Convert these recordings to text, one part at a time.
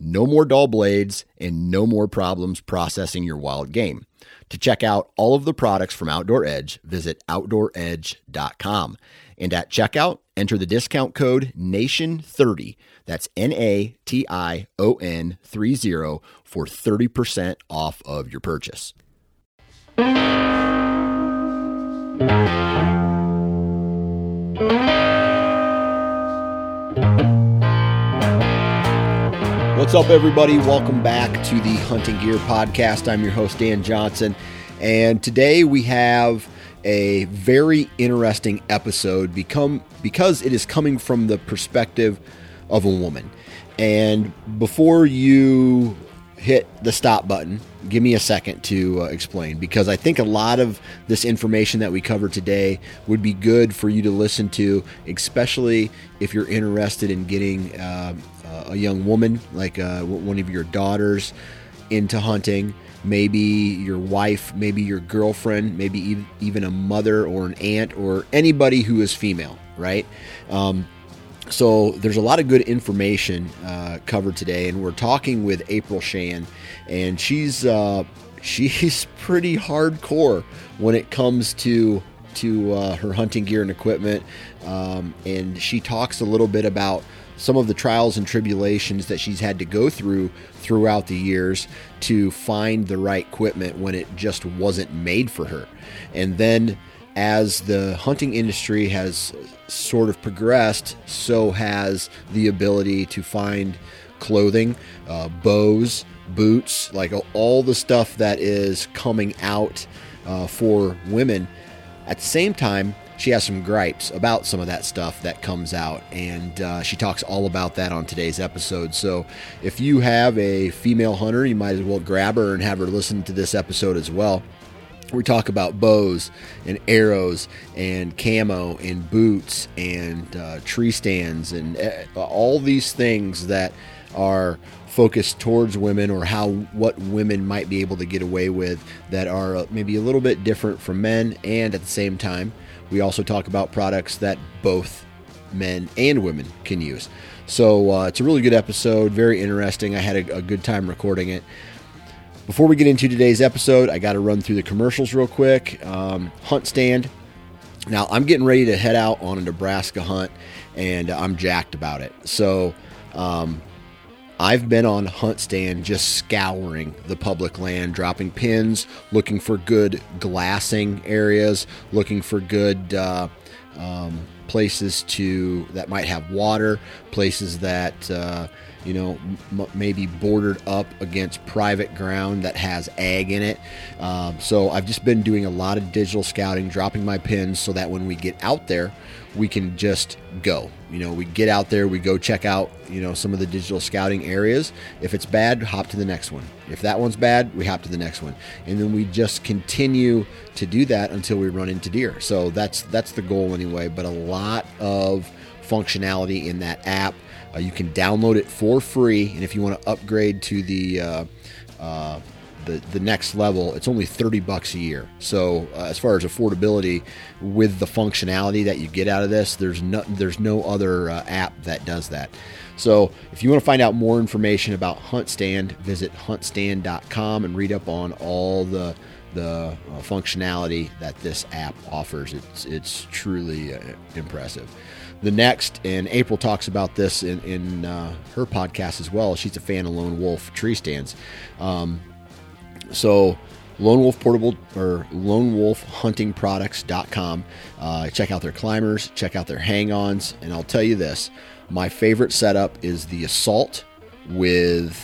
No more dull blades and no more problems processing your wild game. To check out all of the products from Outdoor Edge, visit OutdoorEdge.com. And at checkout, enter the discount code NATION30. That's N A T I O N 30 for 30% off of your purchase. What's up, everybody? Welcome back to the Hunting Gear Podcast. I'm your host, Dan Johnson, and today we have a very interesting episode become because it is coming from the perspective of a woman. And before you hit the stop button, give me a second to uh, explain because I think a lot of this information that we cover today would be good for you to listen to, especially if you're interested in getting uh, a young woman, like uh, one of your daughters, into hunting. Maybe your wife, maybe your girlfriend, maybe even a mother or an aunt or anybody who is female, right? Um, so there's a lot of good information uh, covered today, and we're talking with April Tschan, and she's uh, she's pretty hardcore when it comes to to uh, her hunting gear and equipment, um, and she talks a little bit about some of the trials and tribulations that she's had to go through throughout the years to find the right equipment when it just wasn't made for her, and then as the hunting industry has sort of progressed, so has the ability to find clothing, uh, bows, boots, like all the stuff that is coming out uh, for women. At the same time, she has some gripes about some of that stuff that comes out, and uh, she talks all about that on today's episode. So, if you have a female hunter, you might as well grab her and have her listen to this episode as well we talk about bows and arrows and camo and boots and uh, tree stands and uh, all these things that are focused towards women or how what women might be able to get away with that are uh, maybe a little bit different from men and at the same time we also talk about products that both men and women can use so uh, it's a really good episode very interesting i had a, a good time recording it before we get into today's episode, I got to run through the commercials real quick. Um, HuntStand. Now, I'm getting ready to head out on a Nebraska hunt, and I'm jacked about it. So, um, I've been on HuntStand just scouring the public land, dropping pins, looking for good glassing areas, looking for good uh, um, places to that might have water, places that uh, you know, m- maybe bordered up against private ground that has ag in it. Um, so I've just been doing a lot of digital scouting, dropping my pins so that when we get out there, we can just go. You know, we get out there, we go check out, you know, some of the digital scouting areas. If it's bad, hop to the next one. If that one's bad, we hop to the next one. And then we just continue to do that until we run into deer. So that's that's the goal anyway, but a lot of functionality in that app uh, you can download it for free, and if you want to upgrade to the uh, uh, the, the next level, it's only 30 bucks a year. So uh, as far as affordability, with the functionality that you get out of this, there's no there's no other uh, app that does that. So if you want to find out more information about HuntStand, visit huntstand.com and read up on all the the uh, functionality that this app offers. It's it's truly impressive. The next, and April talks about this in, in uh, her podcast as well. She's a fan of Lone Wolf tree stands. Um, so, Lone Wolf Portable or Lone Wolf Hunting Products.com. Uh, check out their climbers, check out their hang ons, and I'll tell you this my favorite setup is the Assault with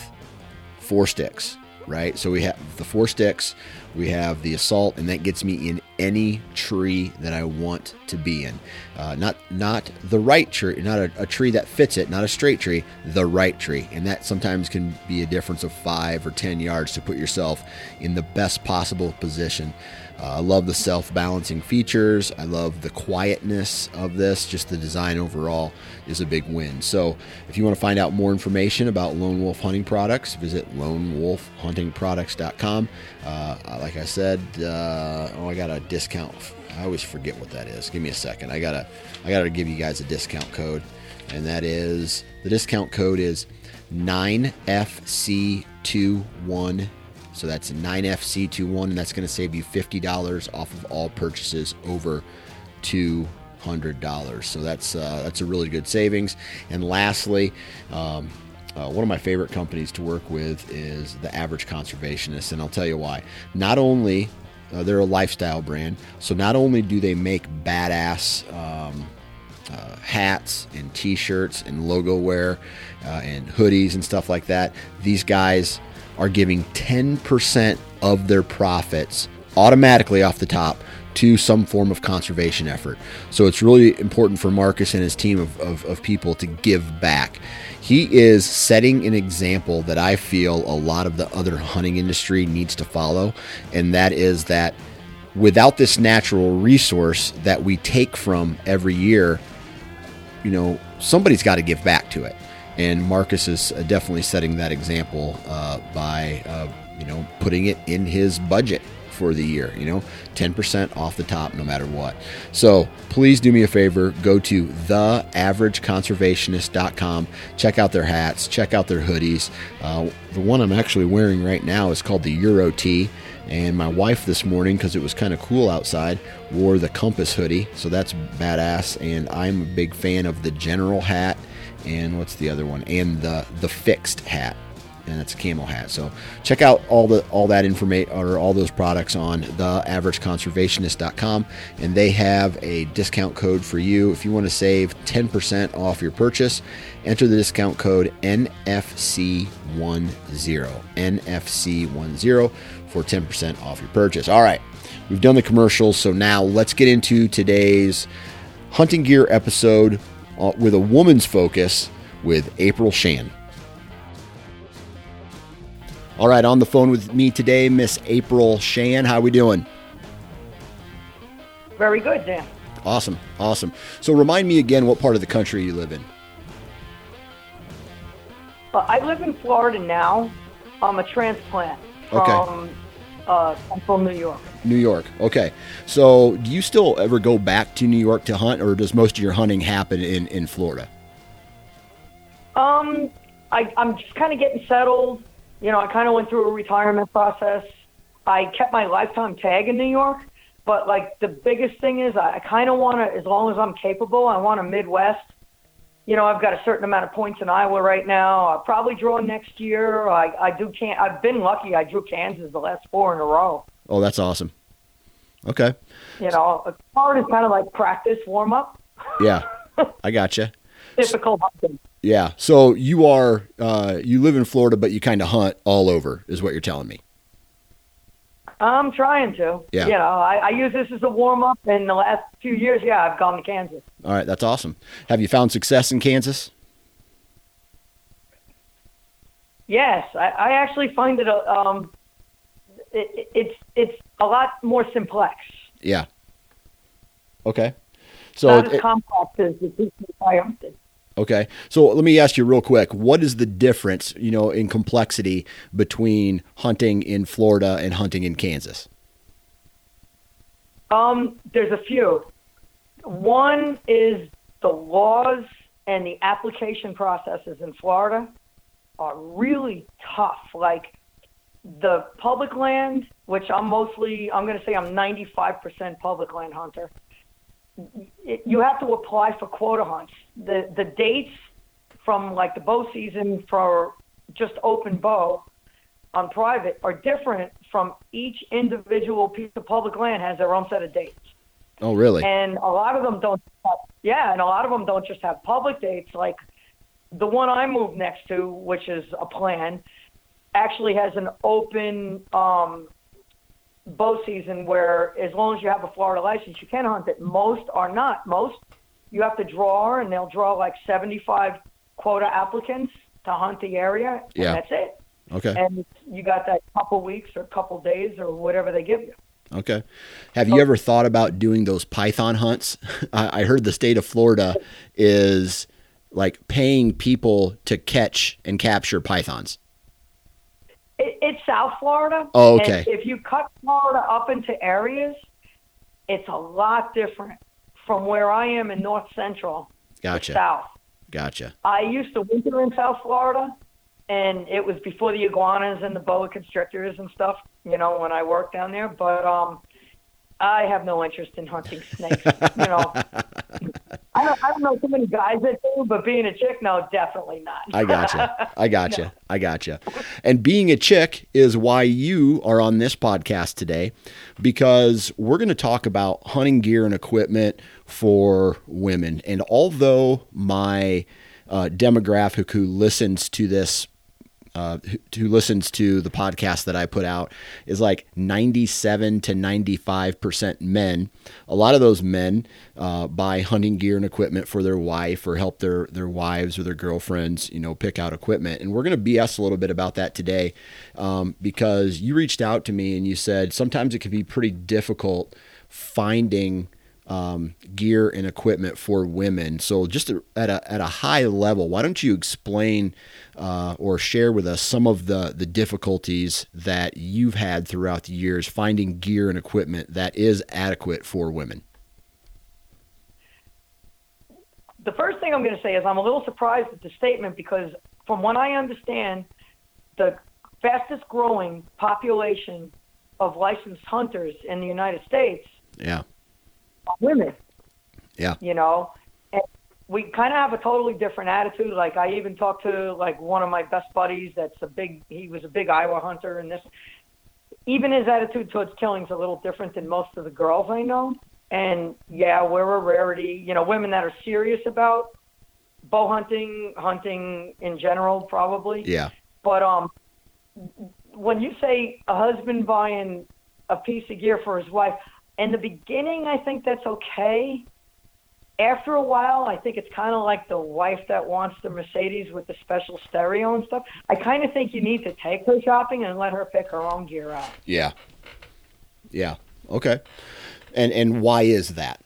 four sticks, right? So we have the four sticks we have the assault, and that gets me in any tree that I want to be in. Uh, not not the right tree, not a, a, tree that fits it, not a straight tree, the right tree, and that sometimes can be a difference of five or ten yards to put yourself in the best possible position. Uh, I love the self balancing features. I love the quietness of this. Just the design overall is a big win. So, if you want to find out more information about Lone Wolf Hunting Products, visit lonewolfhuntingproducts.com. Uh, like I said, uh, oh, I got a discount. I always forget what that is. Give me a second. I gotta, I gotta give you guys a discount code, and that is the discount code is 9FC21 so that's 9FC21, and that's going to save you $50 off of all purchases over $200. So that's uh, that's a really good savings. And lastly, um, uh, one of my favorite companies to work with is the Average Conservationist, and I'll tell you why. Not only uh, they're a lifestyle brand, so not only do they make badass um, uh, hats and T-shirts and logo wear uh, and hoodies and stuff like that, these guys are giving 10% of their profits automatically off the top to some form of conservation effort. So it's really important for Marcus and his team of, of, of, people to give back. He is setting an example that I feel a lot of the other hunting industry needs to follow, and that is that without this natural resource that we take from every year, you know, somebody's got to give back to it and Marcus is uh, definitely setting that example uh, by uh, you know putting it in his budget for the year. You know, 10% off the top, no matter what. So please do me a favor. Go to theaverageconservationist.com. Check out their hats. Check out their hoodies. Uh, the one I'm actually wearing right now is called the Euro T. And my wife this morning, because it was kind of cool outside, wore the Compass hoodie. So that's badass. And I'm a big fan of the General hat and what's the other one? And the the fixed hat, and that's a camel hat. So check out all the all that information or all those products on theaverageconservationist.com, and they have a discount code for you if you want to save 10% off your purchase. Enter the discount code NFC10 NFC10 for 10% off your purchase. All right, we've done the commercials, so now let's get into today's hunting gear episode uh, with a woman's focus with April Tschan. All right, on the phone with me today, Miss April Tschan. How are we doing? Very good, Dan. Awesome, awesome. So remind me again what part of the country you live in. Uh, I live in Florida now. I'm a transplant from okay. Uh, Central New York. New York. Okay. So, do you still ever go back to New York to hunt, or does most of your hunting happen in, in Florida? Um, I, I'm just kind of getting settled. You know, I kind of went through a retirement process. I kept my lifetime tag in New York, but like the biggest thing is I kind of want to, as long as I'm capable, I want a Midwest. You know, I've got a certain amount of points in Iowa right now. I'll probably draw next year. I, I do can I've been lucky. I drew Kansas the last four in a row. Oh, that's awesome. Okay. You know, a card is kind of like practice warm up. Yeah, I got you. Difficult hunting. Yeah. So you are uh, you live in Florida, but you kind of hunt all over, is what you're telling me. I'm trying to. Yeah. You know, I, I use this as a warm up. In the last few years, yeah, I've gone to Kansas. All right, that's awesome. Have you found success in Kansas? Yes, I, I actually find it. Um, it, it's it's a lot more simplex. Yeah. Okay. So not as it, complex as the. Okay. So let me ask you real quick. What is the difference, you know, in complexity between hunting in Florida and hunting in Kansas? Um, there's a few. One is the laws and the application processes in Florida are really tough. Like the public land, which I'm mostly, I'm going to say I'm 95% public land hunter. You have to apply for quota hunts. The the dates from like the bow season for just open bow on private are different from each individual piece of public land has their own set of dates. Oh, really? And a lot of them don't. Have, yeah, and a lot of them don't just have public dates. Like the one I moved next to, which is a plan, actually has an open um, bow season where, as long as you have a Florida license, you can hunt it. Most are not. Most you have to draw, and they'll draw like 75 quota applicants to hunt the area, and yeah. that's it. Okay. And you got that couple weeks or couple days or whatever they give you. Okay. Have you ever thought about doing those python hunts? I, I heard the state of Florida is like paying people to catch and capture pythons. It, it's South Florida. Oh, okay. And if you cut Florida up into areas, it's a lot different from where I am in North Central. Gotcha. South. Gotcha. I used to winter in South Florida, and it was before the iguanas and the boa constrictors and stuff. You know, when I worked down there, but um, I have no interest in hunting snakes. you know, I don't, I don't know too many guys that do, but being a chick, no, definitely not. I gotcha. I gotcha. I gotcha. And being a chick is why you are on this podcast today because we're going to talk about hunting gear and equipment for women. And although my uh, demographic who listens to this uh, who, listens to the podcast that I put out is like 97 to 95% men. A lot of those men uh, buy hunting gear and equipment for their wife or help their, their wives or their girlfriends, you know, pick out equipment. And we're going to BS a little bit about that today um, because you reached out to me and you said sometimes it can be pretty difficult finding um, gear and equipment for women. So, just at a, at a high level, why don't you explain uh, or share with us some of the, the difficulties that you've had throughout the years finding gear and equipment that is adequate for women? the first thing I'm going to say is I'm a little surprised at the statement because, from what I understand, the fastest growing population of licensed hunters in the United States Yeah. Women. Yeah. You know, and we kind of have a totally different attitude. Like I even talked to like one of my best buddies. That's a big. He was a big Iowa hunter, and this. Even his attitude towards killing is a little different than most of the girls I know. And yeah, we're a rarity. You know, women that are serious about bow hunting, hunting in general, probably. Yeah. But um, when you say a husband buying a piece of gear for his wife, in the beginning, I think that's okay. After a while, I think it's kind of like the wife that wants the Mercedes with the special stereo and stuff. I kind of think you need to take her shopping and let her pick her own gear out. Yeah. Yeah. Okay. And and why is that?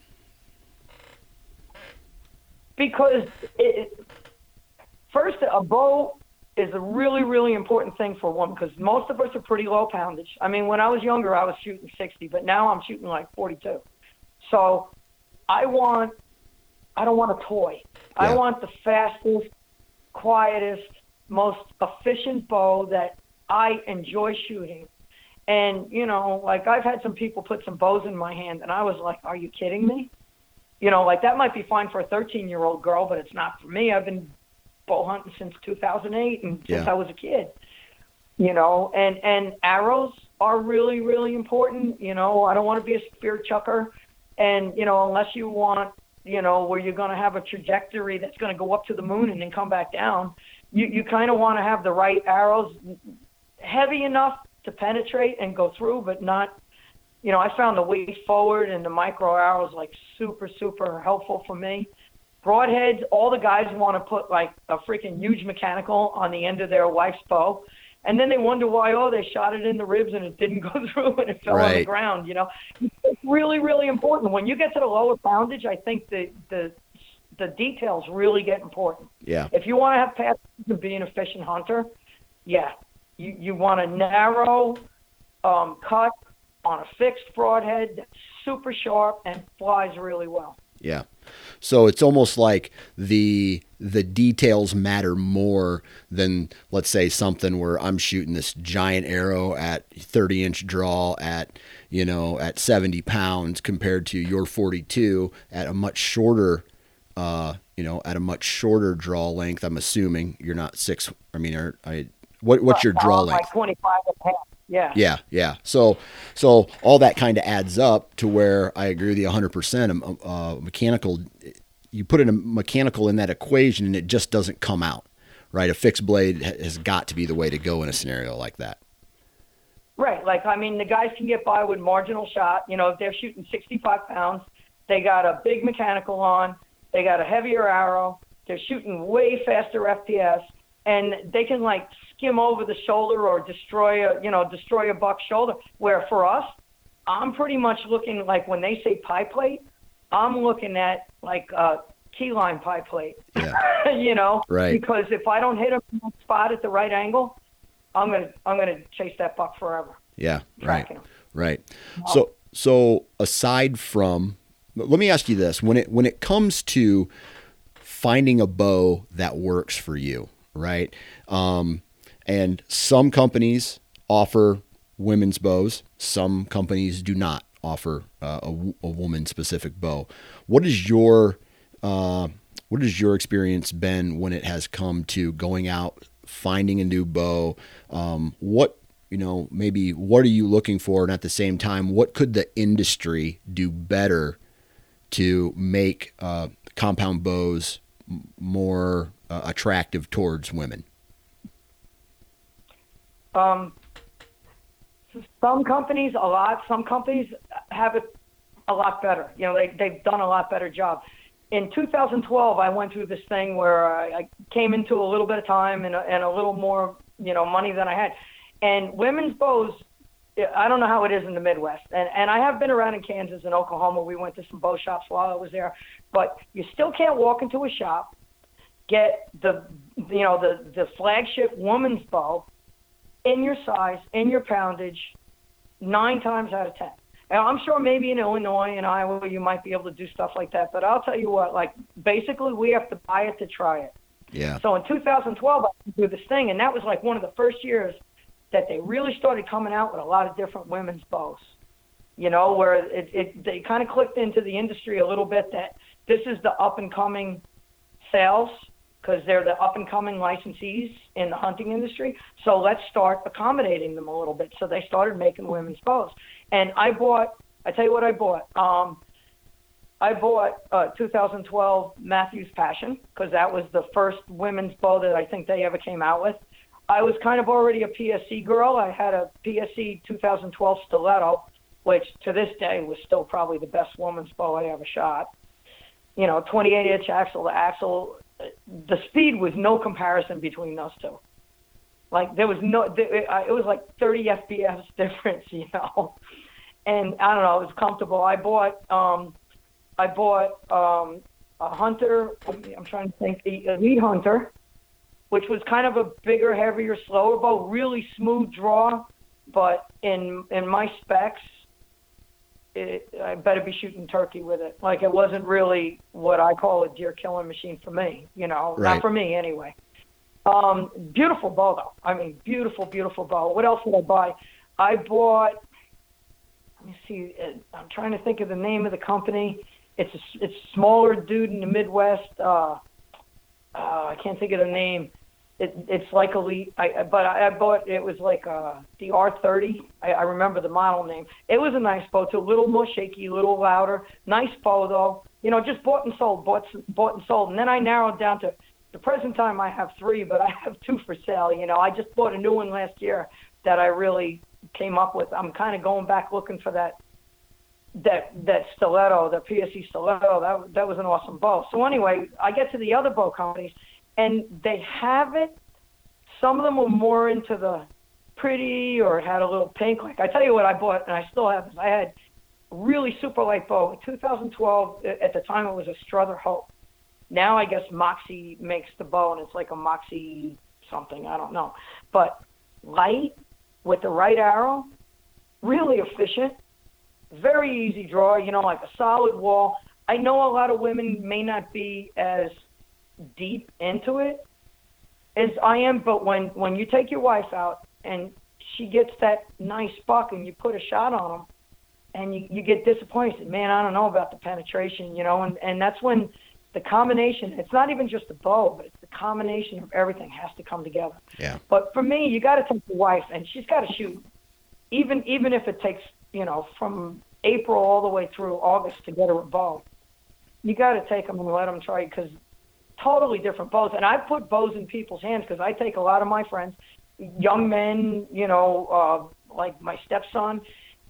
because it, first a bow is a really really important thing for a woman because most of us are pretty low poundage. I mean when i was younger i was shooting 60 but now i'm shooting like 42 so i want i don't want a toy. I want the fastest quietest most efficient bow that i enjoy shooting. And you know like i've had some people put some bows in my hand and i was like are you kidding me? You know, like that might be fine for a 13 year old girl, but it's not for me. I've been bow hunting since 2008 and since I was a kid. You know, and and arrows are really really important. You know, I don't want to be a spear chucker, and you know, unless you want, you know, where you're going to have a trajectory that's going to go up to the moon and then come back down. You you kind of want to have the right arrows, heavy enough to penetrate and go through, but not you know, I found the weight forward and the micro arrows like super, super helpful for me. Broadheads, all the guys want to put like a freaking huge mechanical on the end of their wife's bow. And then they wonder why, oh, they shot it in the ribs and it didn't go through and it fell on the ground, you know. It's really, really important. When you get to the lower poundage, I think the, the, the details really get important. Yeah. If you want to have passion to be an efficient hunter, yeah, you, you want a narrow um, cut on a fixed broadhead that's super sharp and flies really well. Yeah. So it's almost like the the details matter more than let's say something where I'm shooting this giant arrow at 30 inch draw at you know at 70 pounds compared to your 42 at a much shorter uh you know at a much shorter draw length. I'm assuming you're not six. I mean, are, I what what's your draw Uh, length? Like 25 and a half. Yeah. Yeah, yeah. So, so all that kind of adds up to where I agree with you 100%. A, a um, uh, mechanical, you put in a mechanical in that equation and it just doesn't come out, right? A fixed blade has got to be the way to go in a scenario like that. Right. Like, I mean, the guys can get by with marginal shot. You know, if they're shooting 65 pounds, they got a big mechanical on, they got a heavier arrow, they're shooting way faster FPS, and they can like skim over the shoulder or destroy a, you know, destroy a buck's shoulder. Where for us, I'm pretty much looking like when they say pie plate, I'm looking at like a key line pie plate. Yeah. you know, Right. Because if I don't hit a spot at the right angle, I'm gonna I'm gonna chase that buck forever. Yeah. Right. Him. Right. Uh-huh. So so aside from let me ask you this. When it when it comes to finding a bow that works for you, right? Um, and some companies offer women's bows, some companies do not offer uh, a, a woman specific bow. What is your uh, what has your experience been when it has come to going out finding a new bow? Um, what you know, maybe what are you looking for, and at the same time, what could the industry do better to make uh, compound bows more uh, attractive towards women? Um, some companies a lot. Some companies have it a lot better. You know, they they've done a lot better job. In 2012, I went through this thing where I, I came into a little bit of time and a, and a little more, you know, money than I had. And women's bows, I don't know how it is in the Midwest. And and I have been around in Kansas and Oklahoma. We went to some bow shops while I was there, but you still can't walk into a shop, get the, you know, the the flagship woman's bow in your size, in your poundage, nine times out of ten. Now, I'm sure maybe in Illinois and Iowa you might be able to do stuff like that, but I'll tell you what, like basically we have to buy it to try it. Yeah. So in 2012 I through this thing, and that was like one of the first years that they really started coming out with a lot of different women's bows. You know, where it, it they kind of clicked into the industry a little bit that this is the up and coming sales because they're the up and coming licensees in the hunting industry. So let's start accommodating them a little bit. So they started making women's bows. And I bought, I tell you what I bought. Um, I bought uh, 2012 Mathews Passion because that was the first women's bow that I think they ever came out with. I was kind of already a PSE girl. I had a PSE 2012 Stiletto, which to this day was still probably the best woman's bow I ever shot. You know, 28 inch axle to axle. The speed was no comparison between those two. Like there was no, it was like 30 FPS difference, you know. And I don't know, it was comfortable. I bought, um, I bought um, a hunter. I'm trying to think, the elite hunter, which was kind of a bigger, heavier, slower bow, really smooth draw, but in in my specs, it, I better be shooting turkey with it. Like it wasn't really what I call a deer killing machine for me. You know, Right. not for me anyway. Um, beautiful bow though. I mean, beautiful, beautiful bow. What else did I buy? I bought. Let me see. uh, I'm trying to think of the name of the company. It's a, it's a smaller dude in the Midwest. Uh, uh, I can't think of the name. It, it's like elite, I, I- but I, I bought it was like uh, the R30. I, I remember the model name. It was a nice bow too, a little more shaky, a little louder. Nice bow though. You know, just bought and sold, bought bought and sold, and then I narrowed down to the present time. I have three, but I have two for sale. You know, I just bought a new one last year that I really came up with. I'm kind of going back looking for that that that stiletto, the PSE stiletto, that that was an awesome bow. So anyway, I get to the other bow companies, and they have it. Some of them were more into the pretty or had a little pink. Like I tell you what, I bought, and I still have this. I had a really super light bow. In 2012, at the time it was a Strother Hope. Now I guess Moxie makes the bow, and it's like a Moxie something. I don't know, but light with the right arrow, really efficient very easy draw, you know, like a solid wall. I know a lot of women may not be as deep into it as I am, but when when you take your wife out and she gets that nice buck and you put a shot on them and you, you get disappointed, man, I don't know about the penetration, you know, and and that's when the combination, it's not even just the bow, but it's the combination of everything has to come together. Yeah. But for me, you got to take the wife, and she's got to shoot, even even if it takes you know from April all the way through August to get her a bow. You got to take them and let them try because totally different bows. And I put bows in people's hands because I take a lot of my friends, young men, you know, uh, like my stepson,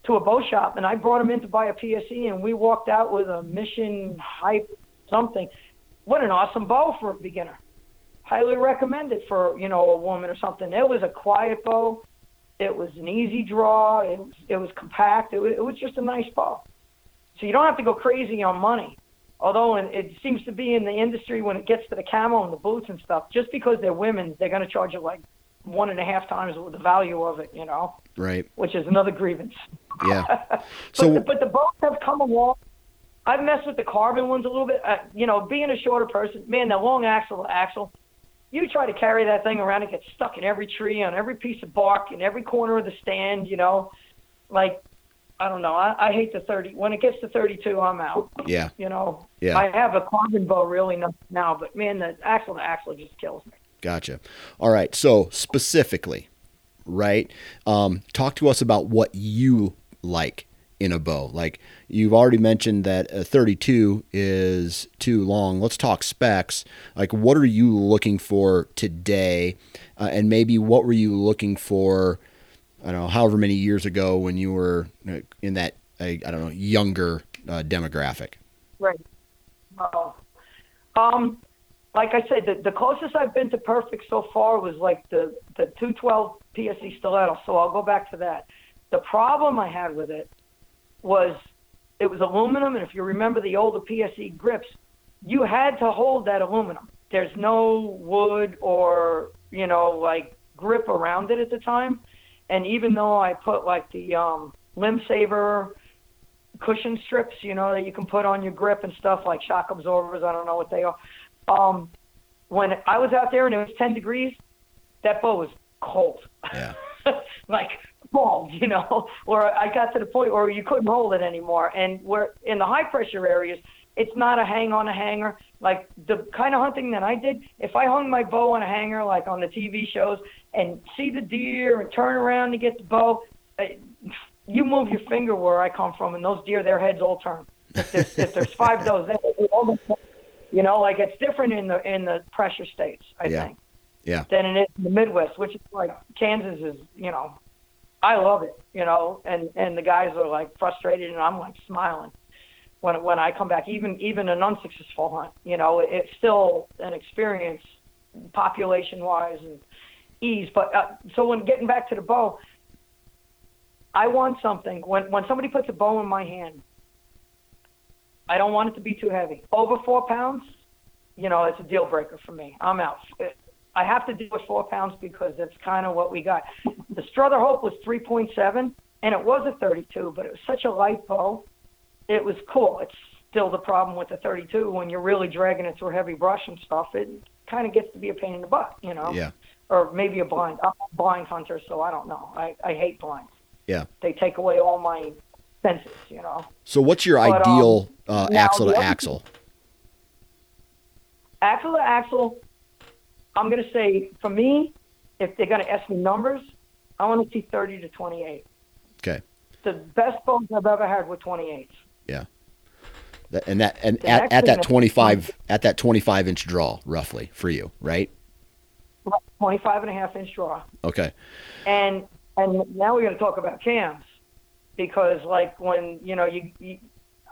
to a bow shop, and I brought him in to buy a PSE, and we walked out with a Mission Hype something. What an awesome bow for a beginner highly recommend it for you know a woman or something. It was a quiet bow, It was an easy draw. It was, it was compact. It was, it was just a nice bow. So you don't have to go crazy on money. Although it seems to be in the industry when it gets to the camo and the boots and stuff, just because they're women, they're going to charge you like one and a half times the value of it, you know? Right. Which is another grievance. Yeah. but, so, the, but the boats have come along. I've messed with the carbon ones a little bit. Uh, you know, being a shorter person, man, the long axle axle, you try to carry that thing around, it gets stuck in every tree, on every piece of bark, in every corner of the stand, you know? Like, I don't know. I, I hate the 30. When it gets to 32, I'm out. Yeah. You know, Yeah. I have a carbon bow really now, but man, the axle to axle just kills me. Gotcha. All right. So specifically, right? Um, talk to us about what you like in a bow. Like you've already mentioned that a 32 is too long. Let's talk specs. Like what are you looking for today? Uh, and maybe what were you looking for? I don't know, however many years ago when you were in that, I, I don't know, younger uh, demographic. Right. Oh. Um, like I said, the, the closest I've been to perfect so far was like the, the 212 PSE stiletto. So I'll go back to that. The problem I had with it was it was aluminum, and if you remember the older PSE grips, you had to hold that aluminum. There's no wood or you know like grip around it at the time. And even though I put like the um, limb saver cushion strips, you know, that you can put on your grip and stuff like shock absorbers, I don't know what they are. Um, when I was out there and it was 10 degrees, that bow was cold. Yeah. like cold, you know, or I got to the point where you couldn't hold it anymore. And where in the high pressure areas, it's not a hang on a hanger. Like the kind of hunting that I did, if I hung my bow on a hanger, like on the TV shows, and see the deer and turn around to get the bow, you move your finger where I come from, and those deer, their heads all turn. If there's, if there's five does, they all the- you know, like it's different in the in the pressure states, I Yeah. think, Yeah. than it is in the Midwest, which is like Kansas is, you know, I love it, you know, and and the guys are like frustrated, and I'm like smiling when when I come back. Even even an unsuccessful hunt, you know, it's still an experience, population wise and ease. But uh, so when getting back to the bow, I want something when when somebody puts a bow in my hand. I don't want it to be too heavy. Over four pounds, you know, it's a deal breaker for me. I'm out. I have to deal with four pounds because that's kind of what we got. The Strother Hope was 3.7, and it was a 32, but it was such a light bow. It was cool. It's still the problem with the 32 when you're really dragging it through heavy brush and stuff. It kind of gets to be a pain in the butt, you know. Yeah. Or maybe a blind. I'm a blind hunter, so I don't know. I, I hate blinds. Yeah. They take away all my senses, you know. So what's your But, um, ideal uh, axle to axle? Axle to axle, I'm going to say for me, if they're going to ask me numbers, I want to see 30 to 28. Okay. The best bones I've ever had were 28s. That, and that and The at, at that that- 25 at that 25 inch draw roughly for you, right? 25 and a half inch draw. Okay. And and now we're going to talk about cams because like when you know you, you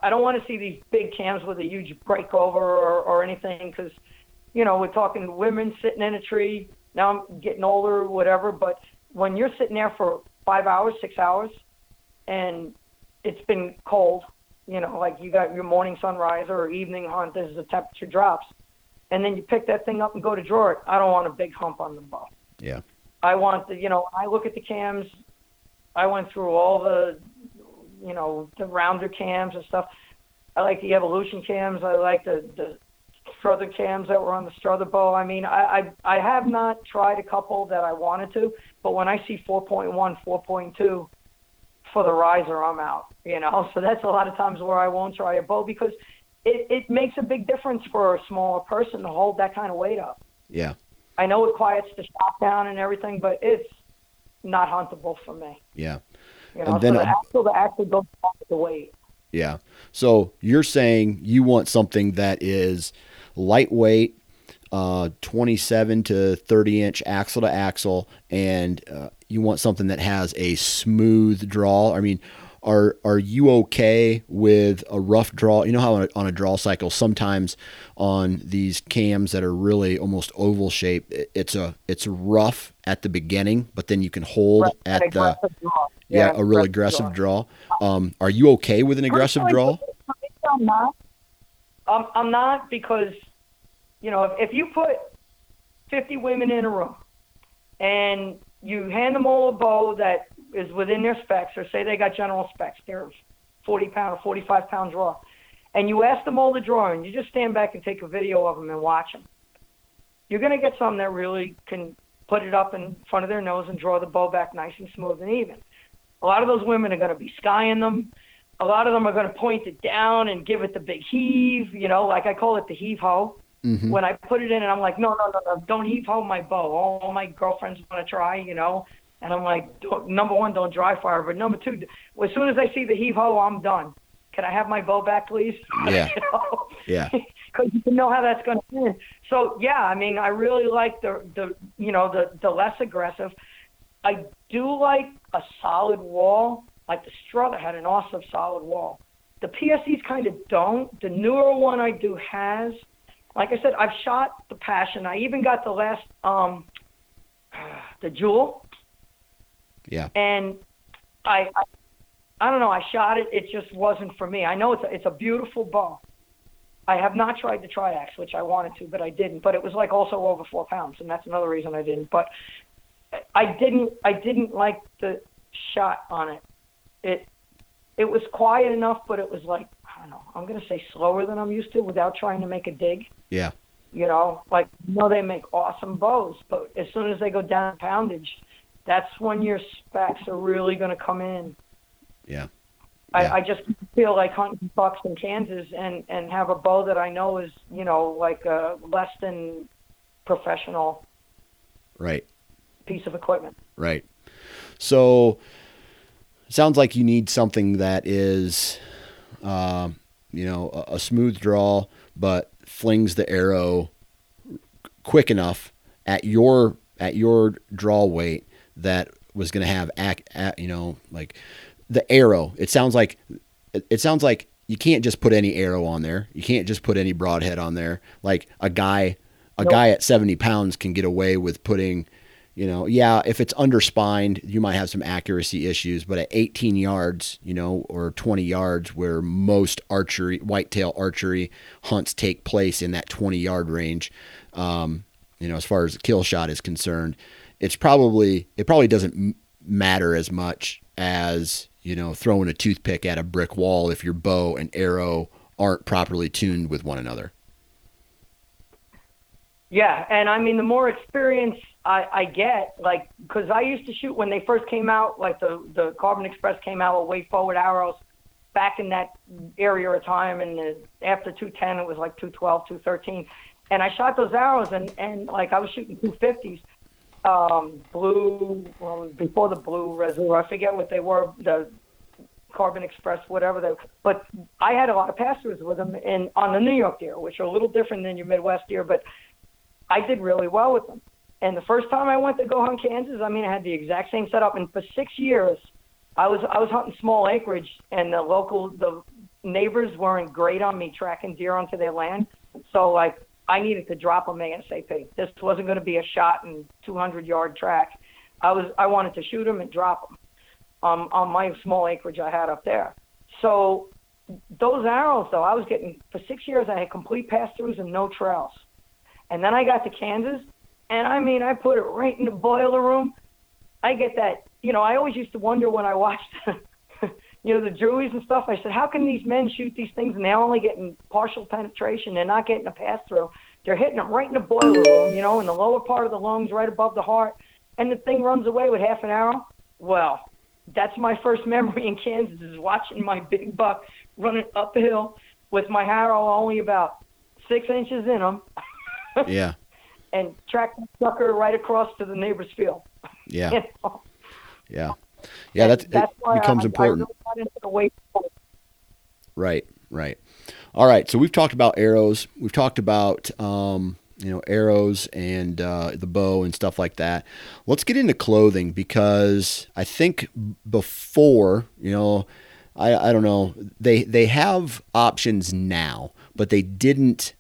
I don't want to see these big cams with a huge breakover or, or anything because you know we're talking women sitting in a tree. Now I'm getting older, whatever. But when you're sitting there for five hours, six hours, and it's been cold, you know, like you got your morning sunrise or evening hunt as the temperature drops, and then you pick that thing up and go to draw it. I don't want a big hump on the bow. Yeah. I want the, you know, I look at the cams. I went through all the, you know, the rounder cams and stuff. I like the evolution cams. I like the the Strother cams that were on the Strother bow. I mean, I, I I have not tried a couple that I wanted to, but when I see 4.1, 4.2 for the riser, I'm out. You know, so that's a lot of times where I won't try a bow because it it makes a big difference for a smaller person to hold that kind of weight up. Yeah. I know it quiets the shot down and everything, but it's not huntable for me. Yeah. You know, And then so the axle the axle goes off the weight. Yeah. So you're saying you want something that is lightweight, uh, 27 to 30 inch axle to axle, and uh, you want something that has a smooth draw. I mean, are are you okay with a rough draw? You know how on a, on a draw cycle, sometimes on these cams that are really almost oval shape, it's a it's rough at the beginning, but then you can hold right, at the yeah, yeah, a real aggressive draw. draw. Um, are you okay with an aggressive draw? I'm not. Um, I'm not because you know if, if you put 50 women in a room and you hand them all a bow that is within their specs, or say they got general specs, they're 40 pound or 45 pound draw, and you ask them all to draw, and you just stand back and take a video of them and watch them, you're going to get some that really can put it up in front of their nose and draw the bow back nice and smooth and even. A lot of those women are going to be skying them. A lot of them are going to point it down and give it the big heave, you know, like I call it the heave ho. Mm-hmm. When I put it in, and I'm like, no, no, no, no, don't heave ho my bow. All my girlfriends want to try, you know. And I'm like, number one, don't dry fire, but number two, as soon as I see the heave ho, I'm done. Can I have my bow back, please? Yeah. you know? Yeah. Because you can know how that's going to end. So yeah, I mean, I really like the the you know the the less aggressive. I do like a solid wall. Like the Strother had an awesome solid wall. The PSEs kind of don't. The newer one I do has. Like I said, I've shot the Passion. I even got the last um the Jewel yeah. And I, I, I don't know. I shot it. It just wasn't for me. I know it's a, it's a beautiful bow. I have not tried the Triax, which I wanted to, but I didn't. But it was like also over four pounds, and that's another reason I didn't. But I didn't. I didn't like the shot on it. It it was quiet enough, but it was like I don't know. I'm gonna say slower than I'm used to without trying to make a dig. Yeah. You know, like you know they make awesome bows, but as soon as they go down poundage, that's when your specs are really going to come in. Yeah. I, yeah. I just feel like hunting bucks in Kansas and and have a bow that I know is you know like a less than professional. Right. Piece of equipment. Right. So, sounds like you need something that is, uh, you know, a, a smooth draw, but flings the arrow quick enough at your at your draw weight that was going to have act, you know like the arrow. It sounds like it sounds like you can't just put any arrow on there. You can't just put any broadhead on there. Like a guy a nope. guy at 70 pounds can get away with putting you know yeah if it's underspined you might have some accuracy issues but at 18 yards you know or 20 yards where most archery whitetail archery hunts take place in that 20 yard range um, you know as far as the kill shot is concerned it's probably it probably doesn't matter as much as you know throwing a toothpick at a brick wall if your bow and arrow aren't properly tuned with one another. Yeah, and I mean the more experience I, I get, like because I used to shoot when they first came out, like the the Carbon Express came out with way forward arrows back in that area of time, and the, after 210 it was like 212, 213, and I shot those arrows, and and like I was shooting 250s, um, blue, well, before the blue reservoir. I forget what they were, the Carbon Express, whatever they. But I had a lot of passers with them in on the New York deer, which are a little different than your Midwest deer, but I did really well with them. And the first time I went to go hunt Kansas, I mean, I had the exact same setup. And for six years, I was I was hunting small acreage, and the local the neighbors weren't great on me tracking deer onto their land. So like I needed to drop them ASAP. This wasn't going to be a shot and 200 yard track. I was I wanted to shoot them and drop them um, on my small acreage I had up there. So those arrows, though, I was getting for six years. I had complete pass throughs and no trails. And then I got to Kansas, and I mean, I put it right in the boiler room. I get that. You know, I always used to wonder when I watched you know, the Druids and stuff. I said, how can these men shoot these things and they're only getting partial penetration? They're not getting a pass through. They're hitting them right in the boiler room, you know, in the lower part of the lungs, right above the heart, and the thing runs away with half an arrow. Well, that's my first memory in Kansas is watching my big buck running uphill with my arrow only about six inches in him. yeah. And track the sucker right across to the neighbor's field. Yeah. you know? Yeah. Yeah, that's, that's it becomes I, important. I right, right. All right, so we've talked about arrows. We've talked about um, you know arrows and uh, the bow and stuff like that. Let's get into clothing because I think before you know I, I don't know. They they have options now, but they didn't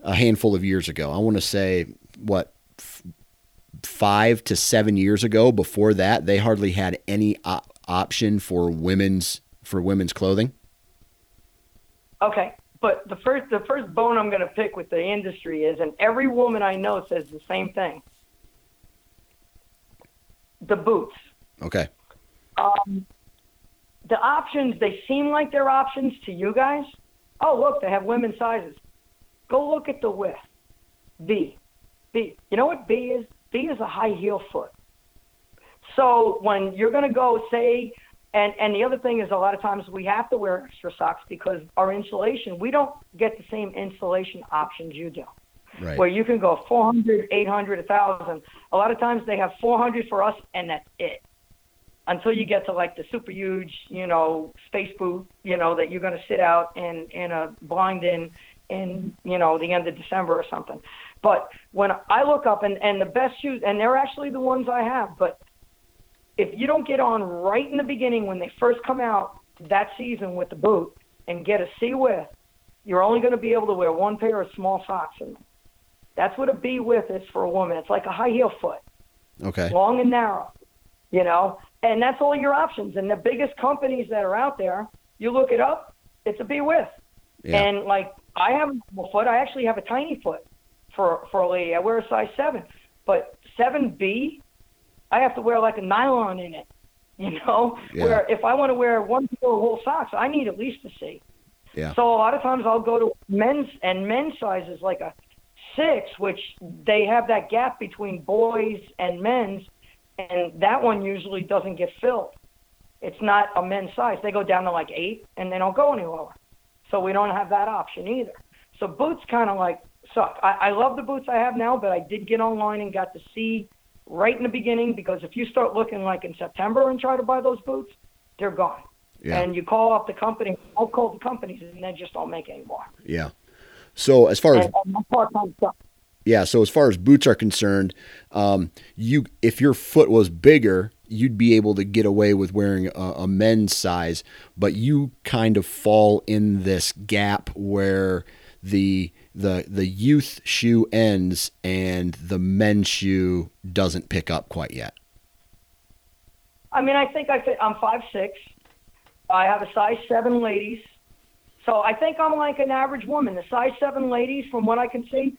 a handful of years ago. I want to say what five to seven years ago. Before that, they hardly had any op- option for women's for women's clothing. Okay, but the first the first bone I'm going to pick with the industry is, and every woman I know says the same thing. The boots. Okay. Um, the options they seem like they're options to you guys. Oh, look, they have women's sizes. Go look at the width. B. B. You know what B is? B is a high heel foot. So when you're going to go, say, and and the other thing is a lot of times we have to wear extra socks because our insulation, we don't get the same insulation options you do. Right. Where you can go 400, 800, 1,000. A lot of times they have 400 for us, and that's it. Until you get to like the super huge, you know, space boot, you know, that you're going to sit out in in a blind in in you know the end of December or something. But when I look up and and the best shoes, and they're actually the ones I have, but if you don't get on right in the beginning when they first come out that season with the boot and get a C width, you're only going to be able to wear one pair of small socks in them. That's what a B width is for a woman. It's like a high heel foot, Okay. long and narrow, you know, and that's all your options. And the biggest companies that are out there, you look it up, it's a B width. Yeah. And like I have a foot, I actually have a tiny foot for for a lady. I wear a size seven, but seven B, I have to wear like a nylon in it. You know, Yeah. where if I want to wear one pair of wool socks, I need at least a C. Yeah. So a lot of times I'll go to men's and men's sizes like a six, which they have that gap between boys and men's, and that one usually doesn't get filled. It's not a men's size. They go down to like eight, and they don't go any lower. So we don't have that option either. So boots kind of like suck. I, I love the boots I have now, but I did get online and got to see right in the beginning because if you start looking like in September and try to buy those boots, they're gone. Yeah. And you call up the company, I'll call the companies, and they just don't make anymore. Yeah. So as far as And, and part-time stuff. yeah, so as far as boots are concerned, um, you if your foot was bigger, you'd be able to get away with wearing a, a men's size, but you kind of fall in this gap where the the the youth shoe ends and the men's shoe doesn't pick up quite yet. I mean, I think I fit. I'm five six. I have a size seven ladies, so I think I'm like an average woman. The size seven ladies, from what I can see,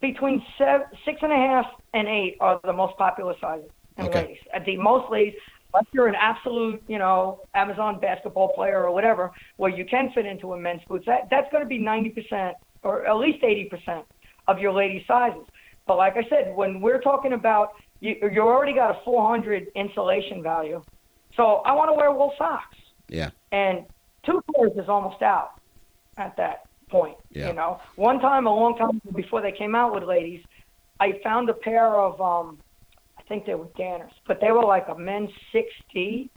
between seven, six and a half and eight are the most popular sizes in Okay. ladies. At the most ladies, unless you're an absolute, you know, Amazon basketball player or whatever, where you can fit into a men's boots, that that's going to be ninety percent or at least eighty percent of your ladies' sizes. But like I said, when we're talking about you, you already got a 400 insulation value, so I want to wear wool socks, Yeah. and two pairs is almost out at that point. Yeah. You know, one time a long time before they came out with ladies, I found a pair of um, I think they were Danners, but they were like a men's 60.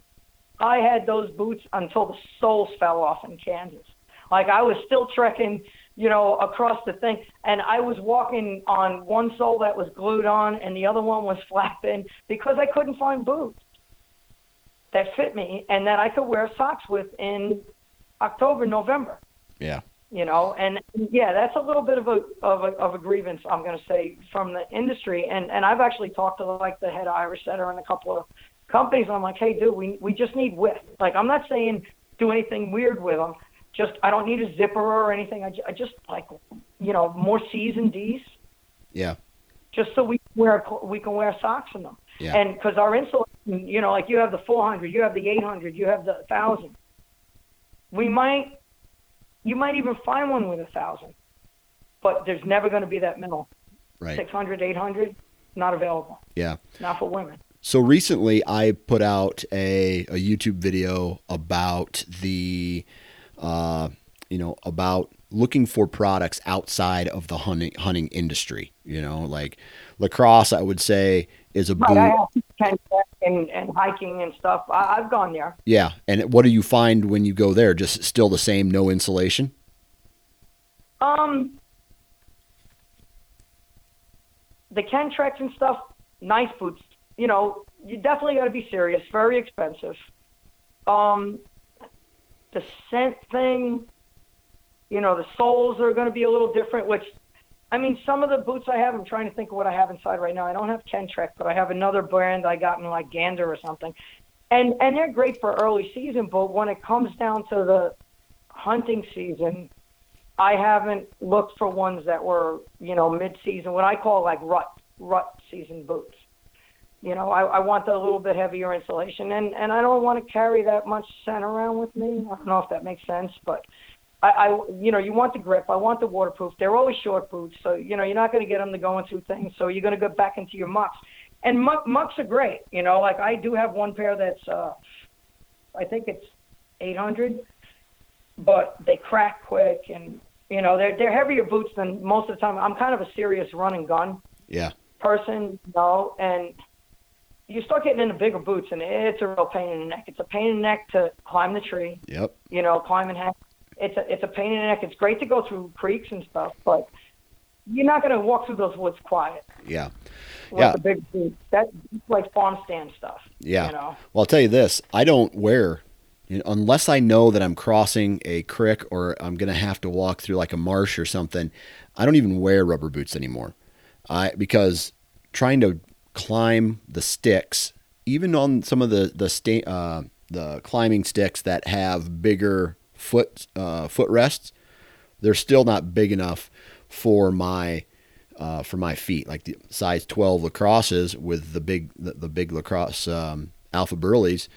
I had those boots until the soles fell off in Kansas. Like I was still trekking, you know, across the thing, and I was walking on one sole that was glued on, and the other one was flapping because I couldn't find boots that fit me and that I could wear socks with in October, November Yeah. You know and yeah that's a little bit of a of a, of a grievance i'm going to say from the industry. And and i've actually talked to like the head irish setter and a couple of companies i'm like hey dude we we just need width like i'm not saying do anything weird with them just i don't need a zipper or anything i, I just like you know more c's and d's. Yeah. just so we can wear we can wear socks in them Yeah. and because our insulation you know like you have the 400 you have the 800 you have the 1000 we might you might even find one with a thousand but there's never going to be that middle Right. 600 800 not available Yeah. not for women So recently, I put out a, a YouTube video about the, uh, you know, about looking for products outside of the hunting hunting industry. You know, like lacrosse, I would say is a boot. right i have and, and hiking and stuff I, i've gone there Yeah, and what do you find when you go there? Just still the same, no insulation. um the Kenetreks and stuff nice boots you know you definitely got to be serious very expensive um the scent thing, you know, the soles are going to be a little different. Which, I mean, some of the boots I have, I'm trying to think of what I have inside right now. I don't have Kenetrek, but I have another brand I got in like Gander or something, and and they're great for early season. But when it comes down to the hunting season, I haven't looked for ones that were, you know, mid-season. What I call like rut rut season boots. You know, I, I want a little bit heavier insulation, and and I don't want to carry that much scent around with me. I don't know if that makes sense, but I, I you know, you want the grip. I want the waterproof. They're always short boots, so you know, you're not going to get them to go into things. So you're going to go back into your mucks, and muck, mucks are great. You know, like I do have one pair that's, uh, I think it's 800, but they crack quick, and you know, they're they're heavier boots than most of the time. I'm kind of a serious run and gun. Yeah. Person, you know, and you start getting into bigger boots, and it's a real pain in the neck. It's a pain in the neck to climb the tree. Yep. You know, climb and have. It's a it's a pain in the neck. It's great to go through creeks and stuff, but you're not going to walk through those woods quiet. Yeah. With Yeah. The big. That's like farm stand stuff. Yeah. You know. Well, I'll tell you this: I don't wear, you know, unless I know that I'm crossing a creek or I'm going to have to walk through like a marsh or something. I don't even wear rubber boots anymore, I because trying to climb the sticks, even on some of the the sta- uh, the climbing sticks that have bigger foot uh, foot rests, they're still not big enough for my uh, for my feet, like the size 12 lacrosses with the big the, the big lacrosse um, Alpha Burlys.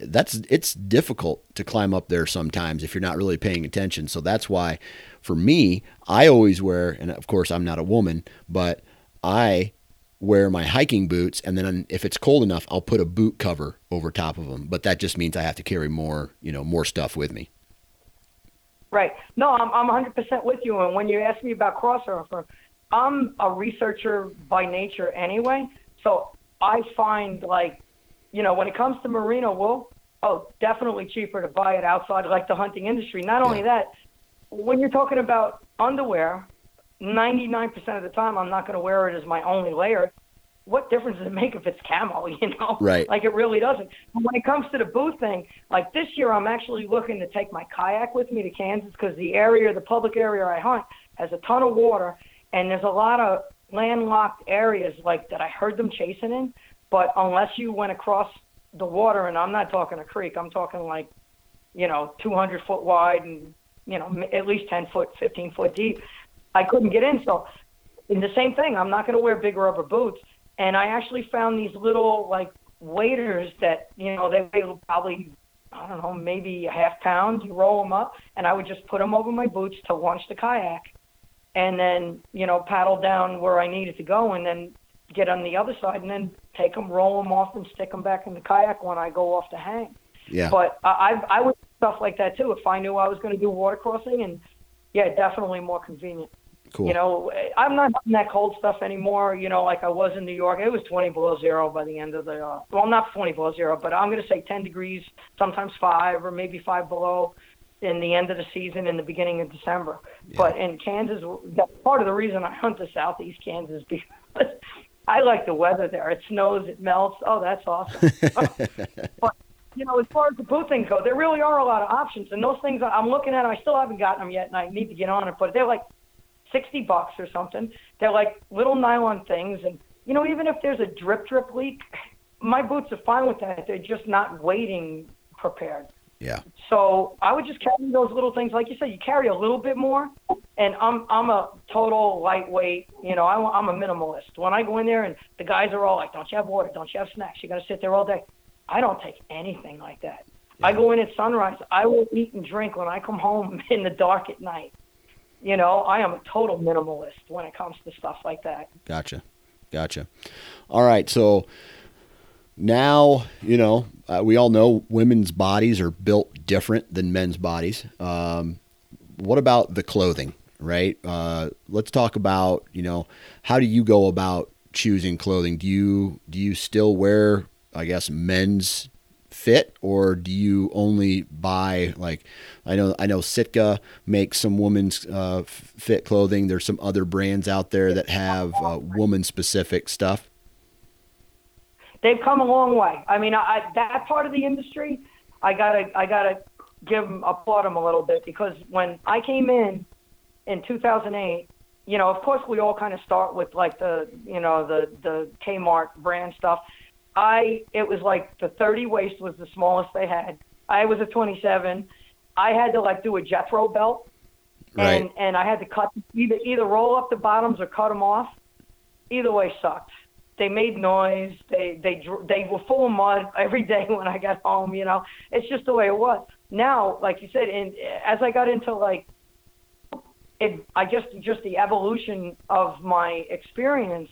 That's it's difficult to climb up there sometimes if you're not really paying attention. So that's why, for me, I always wear, and of course I'm not a woman, but I wear my hiking boots, and then if it's cold enough, I'll put a boot cover over top of them. But that just means I have to carry more, you know, more stuff with me. Right. No, I'm I'm 100% with you. And when you ask me about crossover, I'm a researcher by nature anyway. So I find like, you know, when it comes to merino wool, oh, definitely cheaper to buy it outside, like the hunting industry. Not only that, when you're talking about underwear, 99% of the time I'm not going to wear it as my only layer. What difference does it make if it's camo? You know, Right. Like it really doesn't. But when it comes to the boot thing, like this year, I'm actually looking to take my kayak with me to Kansas because the area, the public area I hunt, has a ton of water, and there's a lot of landlocked areas like that I heard them chasing in. But unless you went across the water, and I'm not talking a creek, I'm talking like, you know, 200 foot wide and you know at least 10 foot, 15 foot deep, I couldn't get in. So, in the same thing, I'm not going to wear big rubber boots. And I actually found these little like waders that you know they weigh probably I don't know maybe a half pound. You roll them up, and I would just put them over my boots to launch the kayak, and then you know paddle down where I needed to go, and then get on the other side, and then take them, roll them off, and stick them back in the kayak when I go off to hang. Yeah. But I I I would stuff like that too if I knew I was going to do water crossing, and yeah, definitely more convenient. Cool. You know, I'm not in that cold stuff anymore. You know, like I was in New York. It was 20 below zero by the end of the. Uh, well, not 20 below zero, but I'm going to say 10 degrees, sometimes five or maybe five below, in the end of the season, in the beginning of December. But in Kansas, that's part of the reason I hunt the southeast Kansas because I like the weather there. It snows, it melts. Oh, that's awesome. but you know, as far as the boot thing go, there really are a lot of options, and those things I'm looking at, I still haven't gotten them yet, and I need to get on it. But they're like sixty bucks or something. They're like little nylon things, and you know, even if there's a drip drip leak, my boots are fine with that. They're just not waiting prepared. yeah. So I would just carry those little things, like you said, you carry a little bit more. And I'm I'm a total lightweight, you know. I, I'm a minimalist. When I go in there and the guys are all like, "Don't you have water? Don't you have snacks? You got to sit there all day." I don't take anything like that. I go in at sunrise. I will eat and drink when I come home in the dark at night. You know, I am a total minimalist when it comes to stuff like that. Gotcha. Gotcha. All right. So now, you know, uh, we all know women's bodies are built different than men's bodies. Um, what about the clothing, right? Uh, let's talk about, you know, how do you go about choosing clothing? Do you, do you still wear, I guess, men's fit or do you only buy like I know I know Sitka makes some women's uh, fit clothing. There's some other brands out there that have uh, woman specific stuff. they've come a long way. I mean, I, that part of the industry, I gotta, I gotta give them applaud them a little bit because when I came in in 2008, you know, of course we all kind of start with like the, you know, the the Kmart brand stuff. I it was like the 30 waist was the smallest they had. I was a 27. I had to like do a Jethro belt, Right. and and I had to cut either either roll up the bottoms or cut them off. Either way sucked. They made noise. They they they were full of mud every day when I got home. You know, it's just the way it was. Now, like you said, and as I got into like it, I just just the evolution of my experience,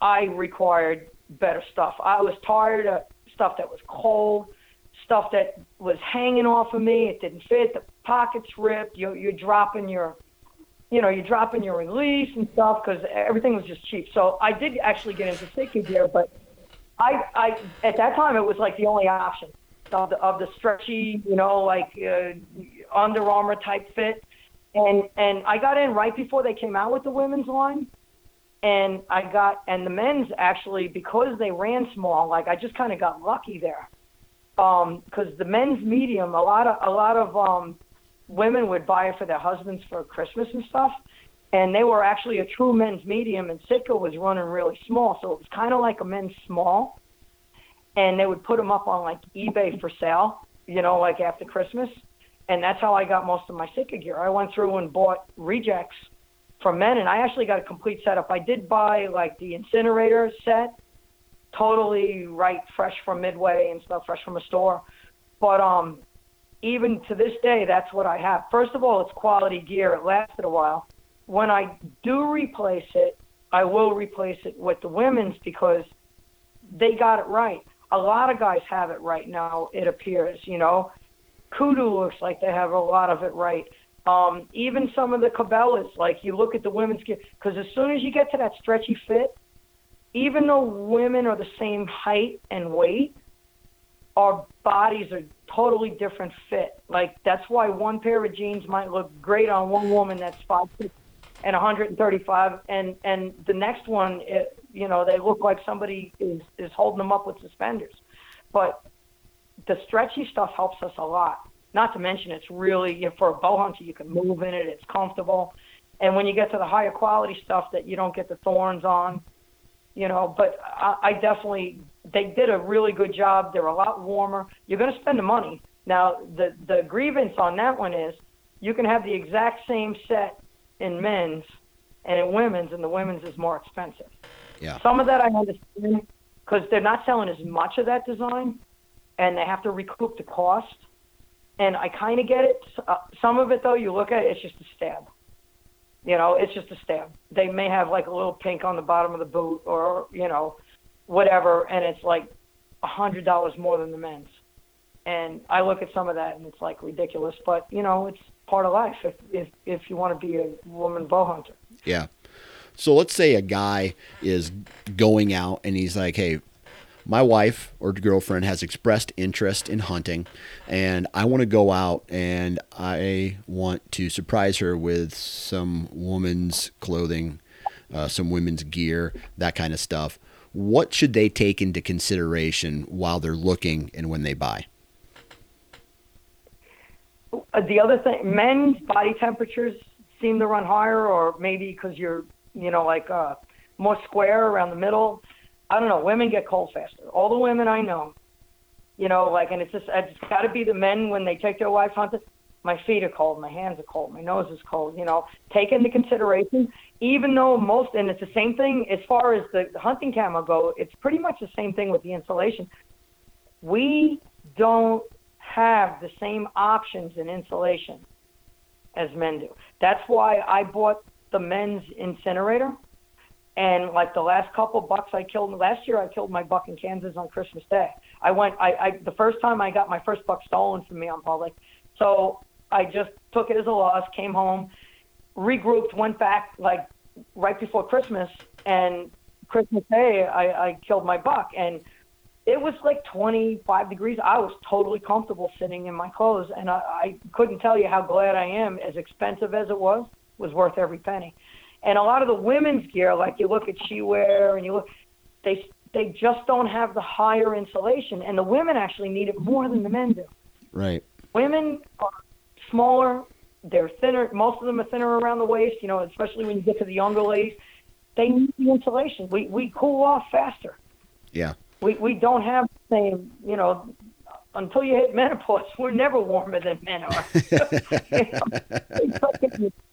I required better stuff. I was tired of stuff that was cold, stuff that was hanging off of me. It didn't fit. The pockets ripped. You you're dropping your, you know, you're dropping your release and stuff because everything was just cheap. So I did actually get into Sitka gear, but I I at that time it was like the only option of the of the stretchy, you know, like uh, Under Armour type fit and and I got in right before they came out with the women's line, and I got and the men's actually because they ran small, like I just kind of got lucky there, because the men's medium, a lot of a lot of um, women would buy it for their husbands for Christmas and stuff, and they were actually a true men's medium, and Sitka was running really small, so it was kind of like a men's small, and they would put them up on like eBay for sale, you know, like after Christmas and that's how I got most of my Sitka gear. I went through and bought rejects from men, and I actually got a complete setup. I did buy like the incinerator set, totally right, fresh from Midway and stuff, fresh from a store. But um, even to this day, that's what I have. First of all, it's quality gear. It lasted a while. When I do replace it, I will replace it with the women's because they got it right. A lot of guys have it right now. It appears, you know. KUIU looks like they have a lot of it right. Um, even some of the Cabela's, like you look at the women's gear, because as soon as you get to that stretchy fit, even though women are the same height and weight, our bodies are totally different fit. Like that's why one pair of jeans might look great on one woman that's five and 135, and and the next one, it, you know, they look like somebody is is holding them up with suspenders. But the stretchy stuff helps us a lot. Not to mention, it's really you know, for a bow hunter, you can move in it. It's comfortable, and when you get to the higher quality stuff that you don't get the thorns on, you know. But I, I definitely they did a really good job. They're a lot warmer. You're going to spend the money. Now the the grievance on that one is you can have the exact same set in men's and in women's, and the women's is more expensive. Yeah. Some of that I understand because they're not selling as much of that design, and they have to recoup the cost. And I kind of get it. Uh, some of it, though, you look at it, it's just a stab. You know, it's just a stab. They may have like a little pink on the bottom of the boot, or you know, whatever, and it's like a hundred dollars more than the men's. And I look at some of that, and it's like ridiculous. But you know, it's part of life. If if if you want to be a woman bow hunter. Yeah. So let's say a guy is going out and he's like, "Hey, my wife or girlfriend has expressed interest in hunting, and I want to go out and I want to surprise her with some woman's clothing, uh, some women's gear, that kind of stuff. What should they take into consideration while they're looking and when they buy? Uh, the other thing, men's body temperatures seem to run higher, or maybe because you're, you know, like uh, more square around the middle. I don't know. Women get cold faster. All the women I know, you know, like, and it's just, it's got to be the men when they take their wives hunting. My feet are cold. My hands are cold. My nose is cold. You know, take into consideration, even though most, and it's the same thing as far as the hunting camo go. It's pretty much the same thing with the insulation. We don't have the same options in insulation as men do. That's why I bought the men's incinerator. And like the last couple bucks I killed last year, I killed my buck in Kansas on Christmas Day. I went, I, I the first time I got my first buck stolen from me on public, so I just took it as a loss. Came home, regrouped, went back like right before Christmas, and Christmas Day I, I killed my buck, and it was like 25 degrees. I was totally comfortable sitting in my clothes, and I, I couldn't tell you how glad I am. As expensive as it was, was worth every penny. And a lot of the women's gear, like you look at she wear and you look, they they just don't have the higher insulation, and the women actually need it more than the men do. Right. women are smaller. They're thinner. Most of them are thinner around the waist. You know, especially when you get to the younger ladies, they need the insulation. We we cool off faster. Yeah. We we don't have the same. You know, until you hit menopause, we're never warmer than men are. you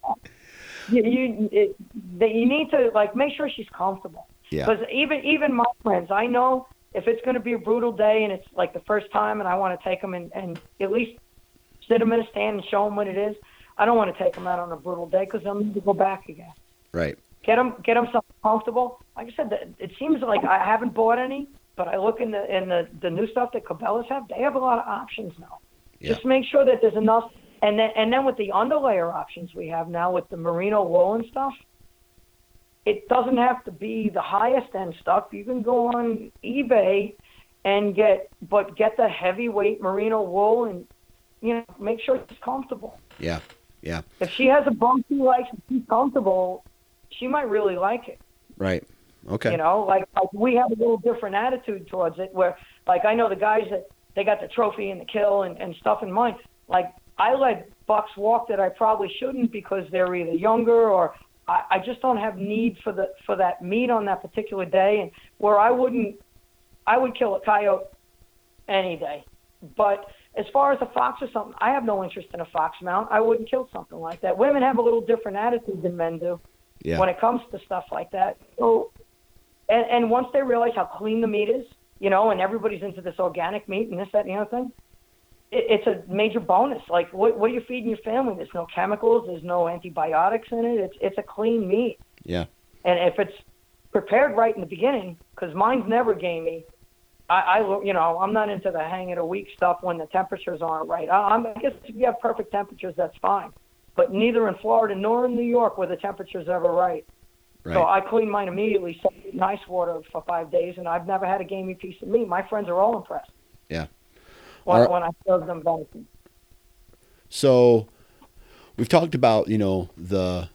you, it, that you need to like make sure she's comfortable. Yeah. Because even even my friends, I know if it's going to be a brutal day and it's like the first time, and I want to take them and, and at least sit them in a stand and show them what it is. I don't want to take them out on a brutal day because they'll need to go back again. Right. Get them get them something comfortable. Like I said, it seems like I haven't bought any, but I look in the in the the new stuff that Cabela's have. They have a lot of options now. Yeah. Just make sure that there's enough. And then and then with the underlayer options we have now with the merino wool and stuff, it doesn't have to be the highest end stuff. You can go on eBay and get, but get the heavyweight merino wool and you know make sure it's comfortable. Yeah. Yeah. If she has a bump she likes and she's comfortable, she might really like it. Right. Okay. You know, like, like we have a little different attitude towards it. Where, like, I know the guys that they got the trophy and the kill and, and stuff in mind. Like, I let bucks walk that I probably shouldn't because they're either younger or I, I just don't have need for the for that meat on that particular day. And where I wouldn't, I would kill a coyote any day. But as far as a fox or something, I have no interest in a fox mount. I wouldn't kill something like that. Women have a little different attitude than men do yeah. when it comes to stuff like that. So, and, and once they realize how clean the meat is, you know, and everybody's into this organic meat and this, that, and the other thing, it, it's a major bonus. Like, what, what are you feeding your family? There's no chemicals, there's no antibiotics in it. It's it's a clean meat. Yeah. And if it's prepared right in the beginning, because mine's never gamey. I, I, you know, I'm not into the hang it a week stuff when the temperatures aren't right. I, I'm, I guess if you have perfect temperatures, that's fine. But neither in Florida nor in New York were the temperatures ever right. Right. So I clean mine immediately, set it in ice water for five days, and I've never had a gamey piece of meat. My friends are all impressed yeah. When, Are- when I serve them venison. So we've talked about, you know, the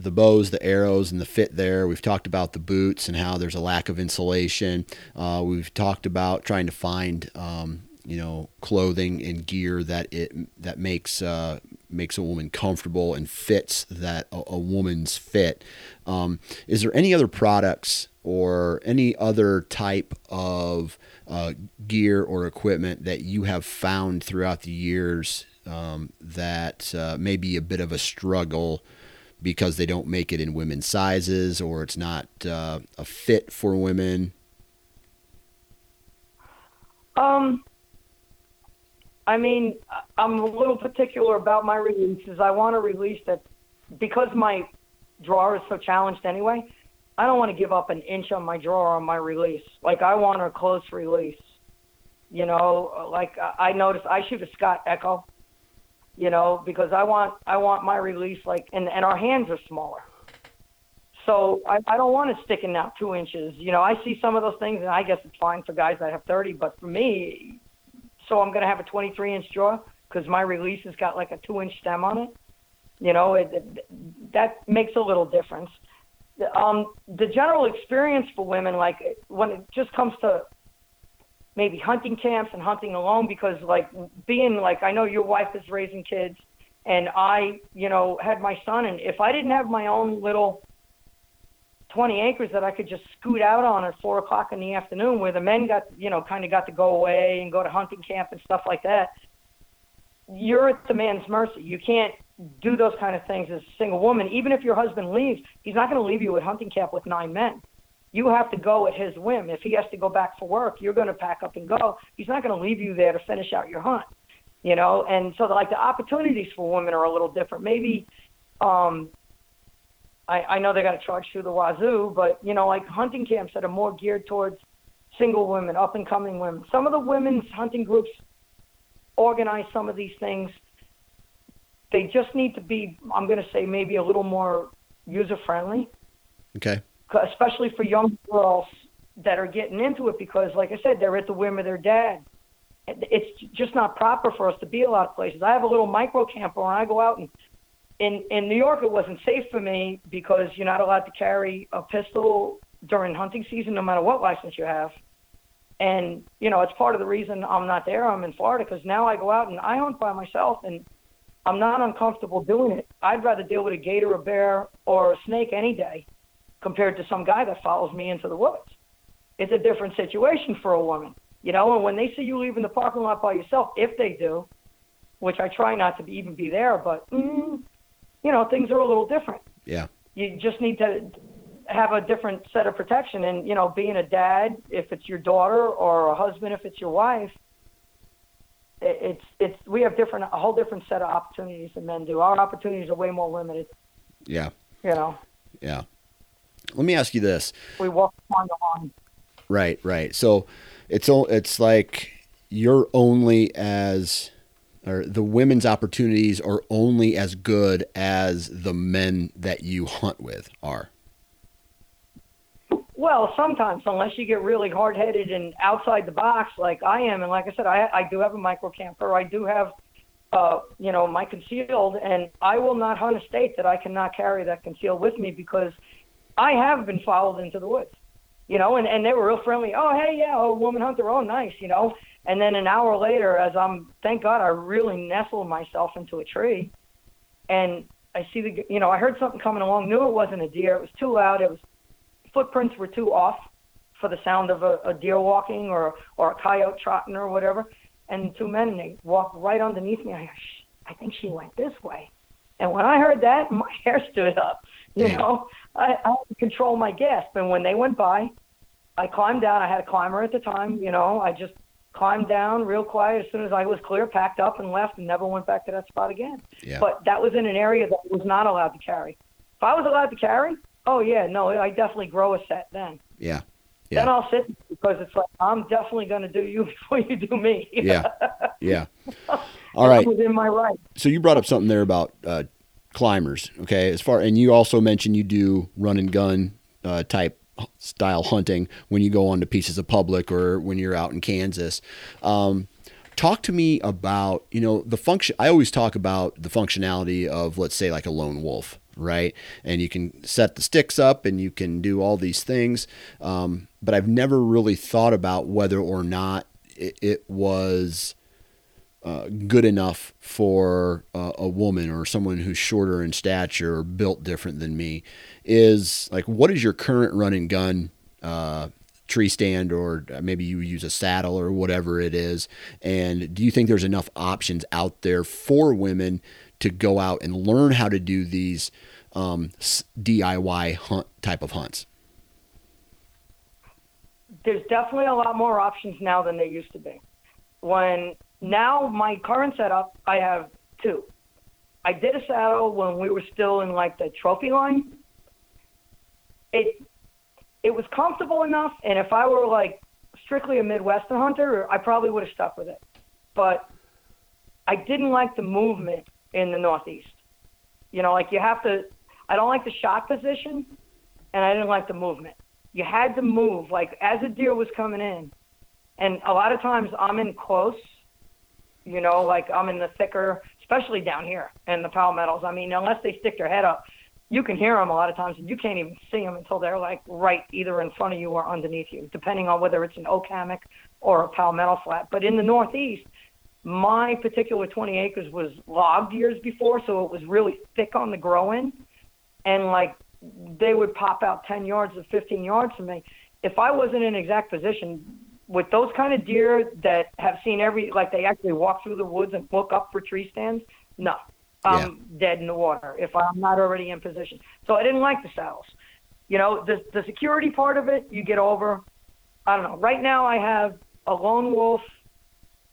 the bows, the arrows, and the fit there. We've talked about the boots and how there's a lack of insulation. Uh, we've talked about trying to find, um, you know, clothing and gear that it that makes uh, makes a woman comfortable and fits that a, a woman's fit. Um, is there any other products or any other type of uh, gear or equipment that you have found throughout the years um, that uh, may be a bit of a struggle because they don't make it in women's sizes or it's not uh, a fit for women? Um, I mean, I'm a little particular about my releases. I want a release that, because my drawer is so challenged anyway, I don't want to give up an inch on my drawer on my release. Like I want a close release. You know, like I noticed I shoot a Scott Echo. You know, because I want I want my release like, and and our hands are smaller. So I, I don't want it sticking out two inches. You know, I see some of those things, and I guess it's fine for guys that have 30, but for me, so I'm going to have a 23 inch draw because my release has got like a two inch stem on it. You know, it, it, that makes a little difference. Um, the general experience for women, like when it just comes to maybe hunting camps and hunting alone, because like being like, I know your wife is raising kids, and I, you know, had my son, and if I didn't have my own little 20 acres that I could just scoot out on at four o'clock in the afternoon where the men got, you know, kind of got to go away and go to hunting camp and stuff like that. You're at the man's mercy. You can't do those kind of things as a single woman. Even if your husband leaves, he's not going to leave you at hunting camp with nine men. You have to go at his whim. If he has to go back for work, you're going to pack up and go. He's not going to leave you there to finish out your hunt, you know. And so, like the opportunities for women are a little different. Maybe um, I, I know they got to charge through the wazoo, but you know, like hunting camps that are more geared towards single women, up and coming women. Some of the women's hunting groups organize some of these things. They just need to be, I'm going to say, maybe a little more user friendly, Okay. especially for young girls that are getting into it because, like I said, they're at the whim of their dad. It's just not proper for us to be a lot of places. I have a little micro camper, and I go out and in in New York, it wasn't safe for me because you're not allowed to carry a pistol during hunting season, no matter what license you have. And you know, it's part of the reason I'm not there. I'm in Florida because now I go out and I hunt by myself, and I'm not uncomfortable doing it. I'd rather deal with a gator, a bear, or a snake any day, compared to some guy that follows me into the woods. It's a different situation for a woman, you know. And when they see you leaving the parking lot by yourself, if they do, which I try not to be, even be there, but mm, you know, things are a little different. Yeah. You just need to have a different set of protection. And you know, being a dad, if it's your daughter, or a husband, if it's your wife, it's it's we have different a whole different set of opportunities than men do. Our opportunities are way more limited. Yeah. You know. Yeah. Let me ask you this. We walk on the line. Right, right. So it's it's like you're only as or the women's opportunities are only as good as the men that you hunt with are. Well, sometimes, unless you get really hard headed and outside the box like I am, and like I said, I, I do have a micro camper. I do have, uh, you know, my concealed, and I will not hunt a state that I cannot carry that concealed with me because I have been followed into the woods, you know, and, and they were real friendly. Oh, hey, yeah, oh, woman hunter, oh, nice, you know. And then an hour later, as I'm, thank God, I really nestled myself into a tree, and I see the, you know, I heard something coming along. Knew it wasn't a deer. It was too loud. It was footprints were too off for the sound of a, a deer walking or or a coyote trotting or whatever. And two men, and they walked right underneath me. I, I think she went this way. And when I heard that, my hair stood up. You Damn. know, I, I had to control my gasp. And when they went by, I climbed down. I had a climber at the time. You know, I just climbed down real quiet. As soon as I was clear, packed up and left, and never went back to that spot again. Yeah. But that was in an area that was not allowed to carry. If I was allowed to carry, Oh yeah, no, I definitely grow a set then. Yeah. Yeah. Then I'll sit because it's like I'm definitely going to do you before you do me. yeah, yeah. All right. Within my right. So you brought up something there about uh, climbers. Okay, as far and you also mentioned you do run and gun uh, type style hunting when you go on to pieces of public or when you're out in Kansas. Um, talk to me about you know the function. I always talk about the functionality of let's say like a lone wolf right? And you can set the sticks up and you can do all these things. Um, but I've never really thought about whether or not it, it was uh, good enough for uh, a woman or someone who's shorter in stature or built different than me. Is like, what is your current run and gun? Uh, tree stand or maybe you use a saddle or whatever it is and do you think there's enough options out there for women to go out and learn how to do these um, DIY hunt type of hunts? There's definitely a lot more options now than there used to be. When now my current setup, I have two. I did a saddle when we were still in like the trophy line. It it was comfortable enough, and if I were like strictly a Midwestern hunter, I probably would have stuck with it. But I didn't like the movement in the Northeast. You know, like you have to. I don't like the shot position, and I didn't like the movement. You had to move like as a deer was coming in, and a lot of times I'm in close. You know, like I'm in the thicker, especially down here in the palmettos. I mean, unless they stick their head up, you can hear them a lot of times, and you can't even see them until they're like right either in front of you or underneath you, depending on whether it's an oak hammock or a palmetto flat. But in the Northeast, my particular 20 acres was logged years before, so it was really thick on the growing, and like they would pop out 10 yards or 15 yards from me. If I wasn't in exact position with those kind of deer that have seen every, like they actually walk through the woods and look up for tree stands, no, I'm yeah. dead in the water if I'm not already in position. So I didn't like the saddles. You know, the the security part of it, you get over. I don't know. Right now, I have a lone wolf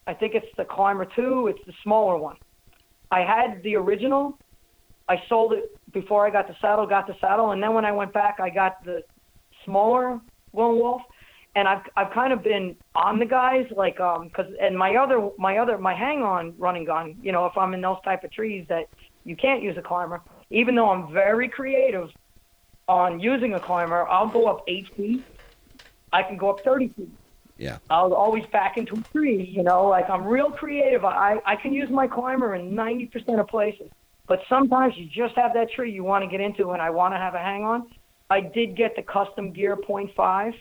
I think it's the Climber 2. It's the smaller one. I had the original. I sold it before I got the saddle, got the saddle, and then when I went back, I got the smaller Lone Wolf. And I've I've kind of been on the guys like um because and my other my other my hang on running gun you know if I'm in those type of trees that you can't use a climber even though I'm very creative on using a climber I'll go up eight feet I can go up thirty feet yeah. I was always back into a tree, you know, like I'm real creative. I, I can use my climber in 90% of places. But sometimes you just have that tree you want to get into and I want to have a hang on. I did get the custom gear 0.5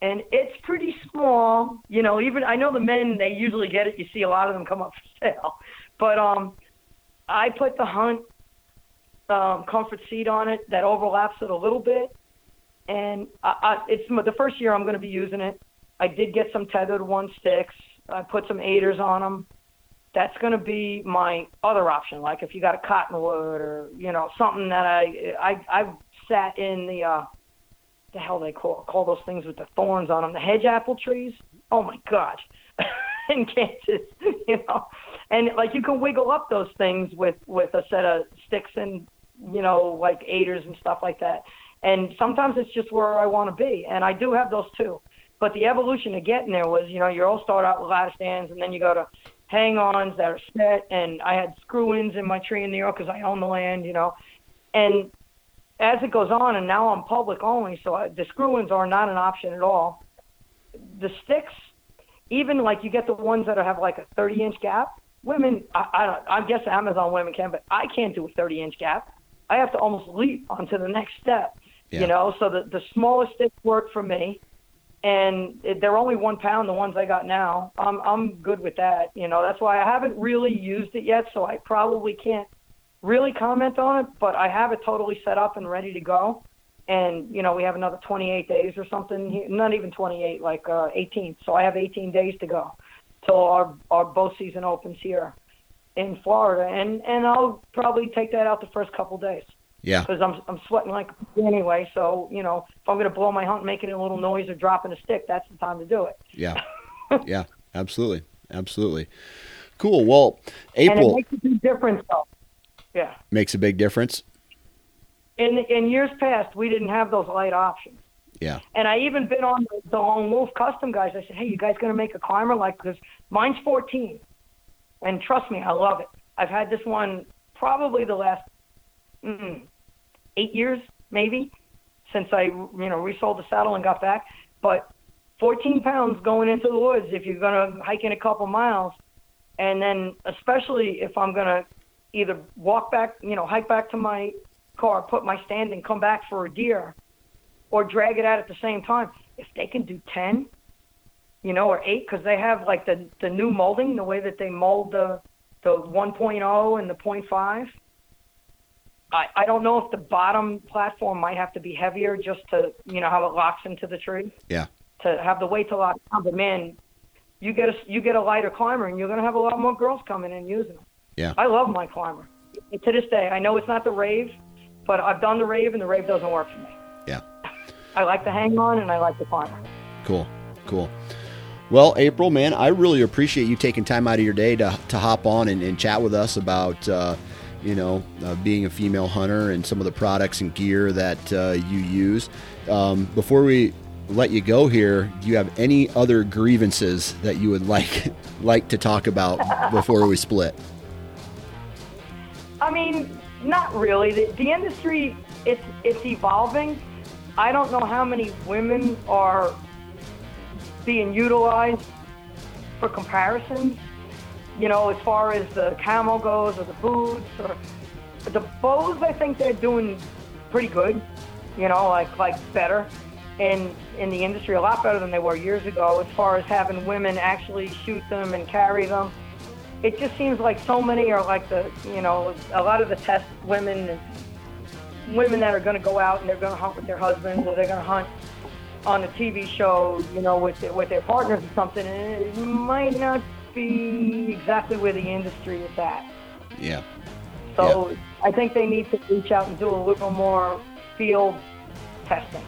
and it's pretty small. You know, even I know the men they usually get it. You see a lot of them come up for sale, but um, I put the hunt um, comfort seat on it that overlaps it a little bit, and I, I, it's the first year I'm going to be using it. I did get some Tethrd one sticks. I put some aiders on them. That's going to be my other option. Like if you got a cottonwood or you know something that I I I've sat in the uh, the hell they call call those things with the thorns on them, the hedge apple trees. Oh my gosh, in Kansas, you know, and like you can wiggle up those things with with a set of sticks and you know like aiders and stuff like that. And sometimes it's just where I want to be, and I do have those too. But the evolution of getting there was, you know, you all start out with ladder stands, and then you go to hang-ons that are set. And I had screw-ins in my tree in New York because I own the land, you know. And as it goes on, and now I'm public only, so I, the screw-ins are not an option at all. The sticks, even like you get the ones that have like a 30-inch gap. Women, I, I don't. I guess Amazon women can, but I can't do a 30-inch gap. I have to almost leap onto the next step. Yeah. You know, so the the smallest sticks work for me, and they're only one pound. The ones I got now, I'm I'm good with that. You know, that's why I haven't really used it yet, so I probably can't really comment on it, but I have it totally set up and ready to go. And you know, we have another 28 days or something. Not even 28, like uh, 18. So I have 18 days to go till our our bow season opens here in Florida, and and I'll probably take that out the first couple days. Yeah. Because I'm I'm sweating like anyway. So you know, if I'm gonna blow my hunt, making a little noise or dropping a stick, that's the time to do it. Yeah. yeah. Absolutely. Absolutely. Cool. Well, April. Makes a big difference, though. Yeah. Makes a big difference. In in years past, we didn't have those light options. Yeah. And I even been on the, the Lone Wolf custom guys. I said, hey, you guys gonna make a climber like this? Mine's 14, and trust me, I love it. I've had this one probably the last mm, eight years, maybe, since I you know resold the saddle and got back. But 14 pounds going into the woods if you're gonna hike in a couple miles, and then especially if I'm gonna either walk back, you know, hike back to my car, put my stand, and come back for a deer, or drag it out at the same time. If they can do ten, you know, or eight, because they have like the the new molding, the way that they mold the the 1.0 and the 0.5. I, I don't know if the bottom platform might have to be heavier just to you know how it locks into the tree. Yeah. To have the weight to lock but man, you get a you get a lighter climber, and you're gonna have a lot more girls coming in using them. Yeah. I love my climber. To this day, I know it's not the rave, but I've done the rave, and the rave doesn't work for me. Yeah. I like the hang on, and I like the climber. Cool. Cool. Well, April, man, I really appreciate you taking time out of your day to, to hop on and, and chat with us about, uh, you know, uh, being a female hunter and some of the products and gear that uh, you use. Um, before we let you go here, do you have any other grievances that you would like like to talk about before we split? I mean, not really. The, the industry it's it's evolving. I don't know how many women are being utilized for comparisons. You know, as far as the camo goes, or the boots, or the bows. I think they're doing pretty good. You know, like like better in in the industry, a lot better than they were years ago. As far as having women actually shoot them and carry them it just seems like so many are like the, you know, a lot of the test women, women that are going to go out and they're going to hunt with their husbands or they're going to hunt on a TV show, you know, with with their partners or something, and it might not be exactly where the industry is at. Yeah. So yeah. I think they need to reach out and do a little more field testing.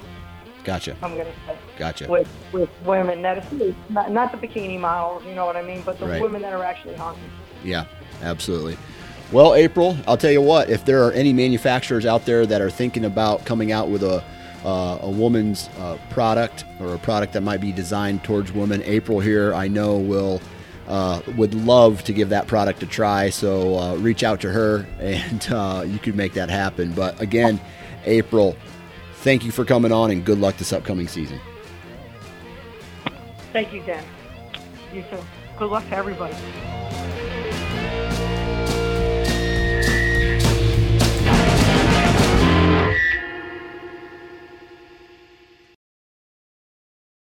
Gotcha. I'm gonna say. Gotcha. With with women that is not, not the bikini models, you know what I mean, but the right. women that are actually hunting. Yeah, absolutely. Well, April, I'll tell you what. If there are any manufacturers out there that are thinking about coming out with a uh, a woman's uh, product or a product that might be designed towards women, April here, I know will. Uh, would love to give that product a try, so uh, reach out to her and uh, you could make that happen. But again, April, thank you for coming on and good luck this upcoming season. Thank you, Dan. You too. Good luck to everybody.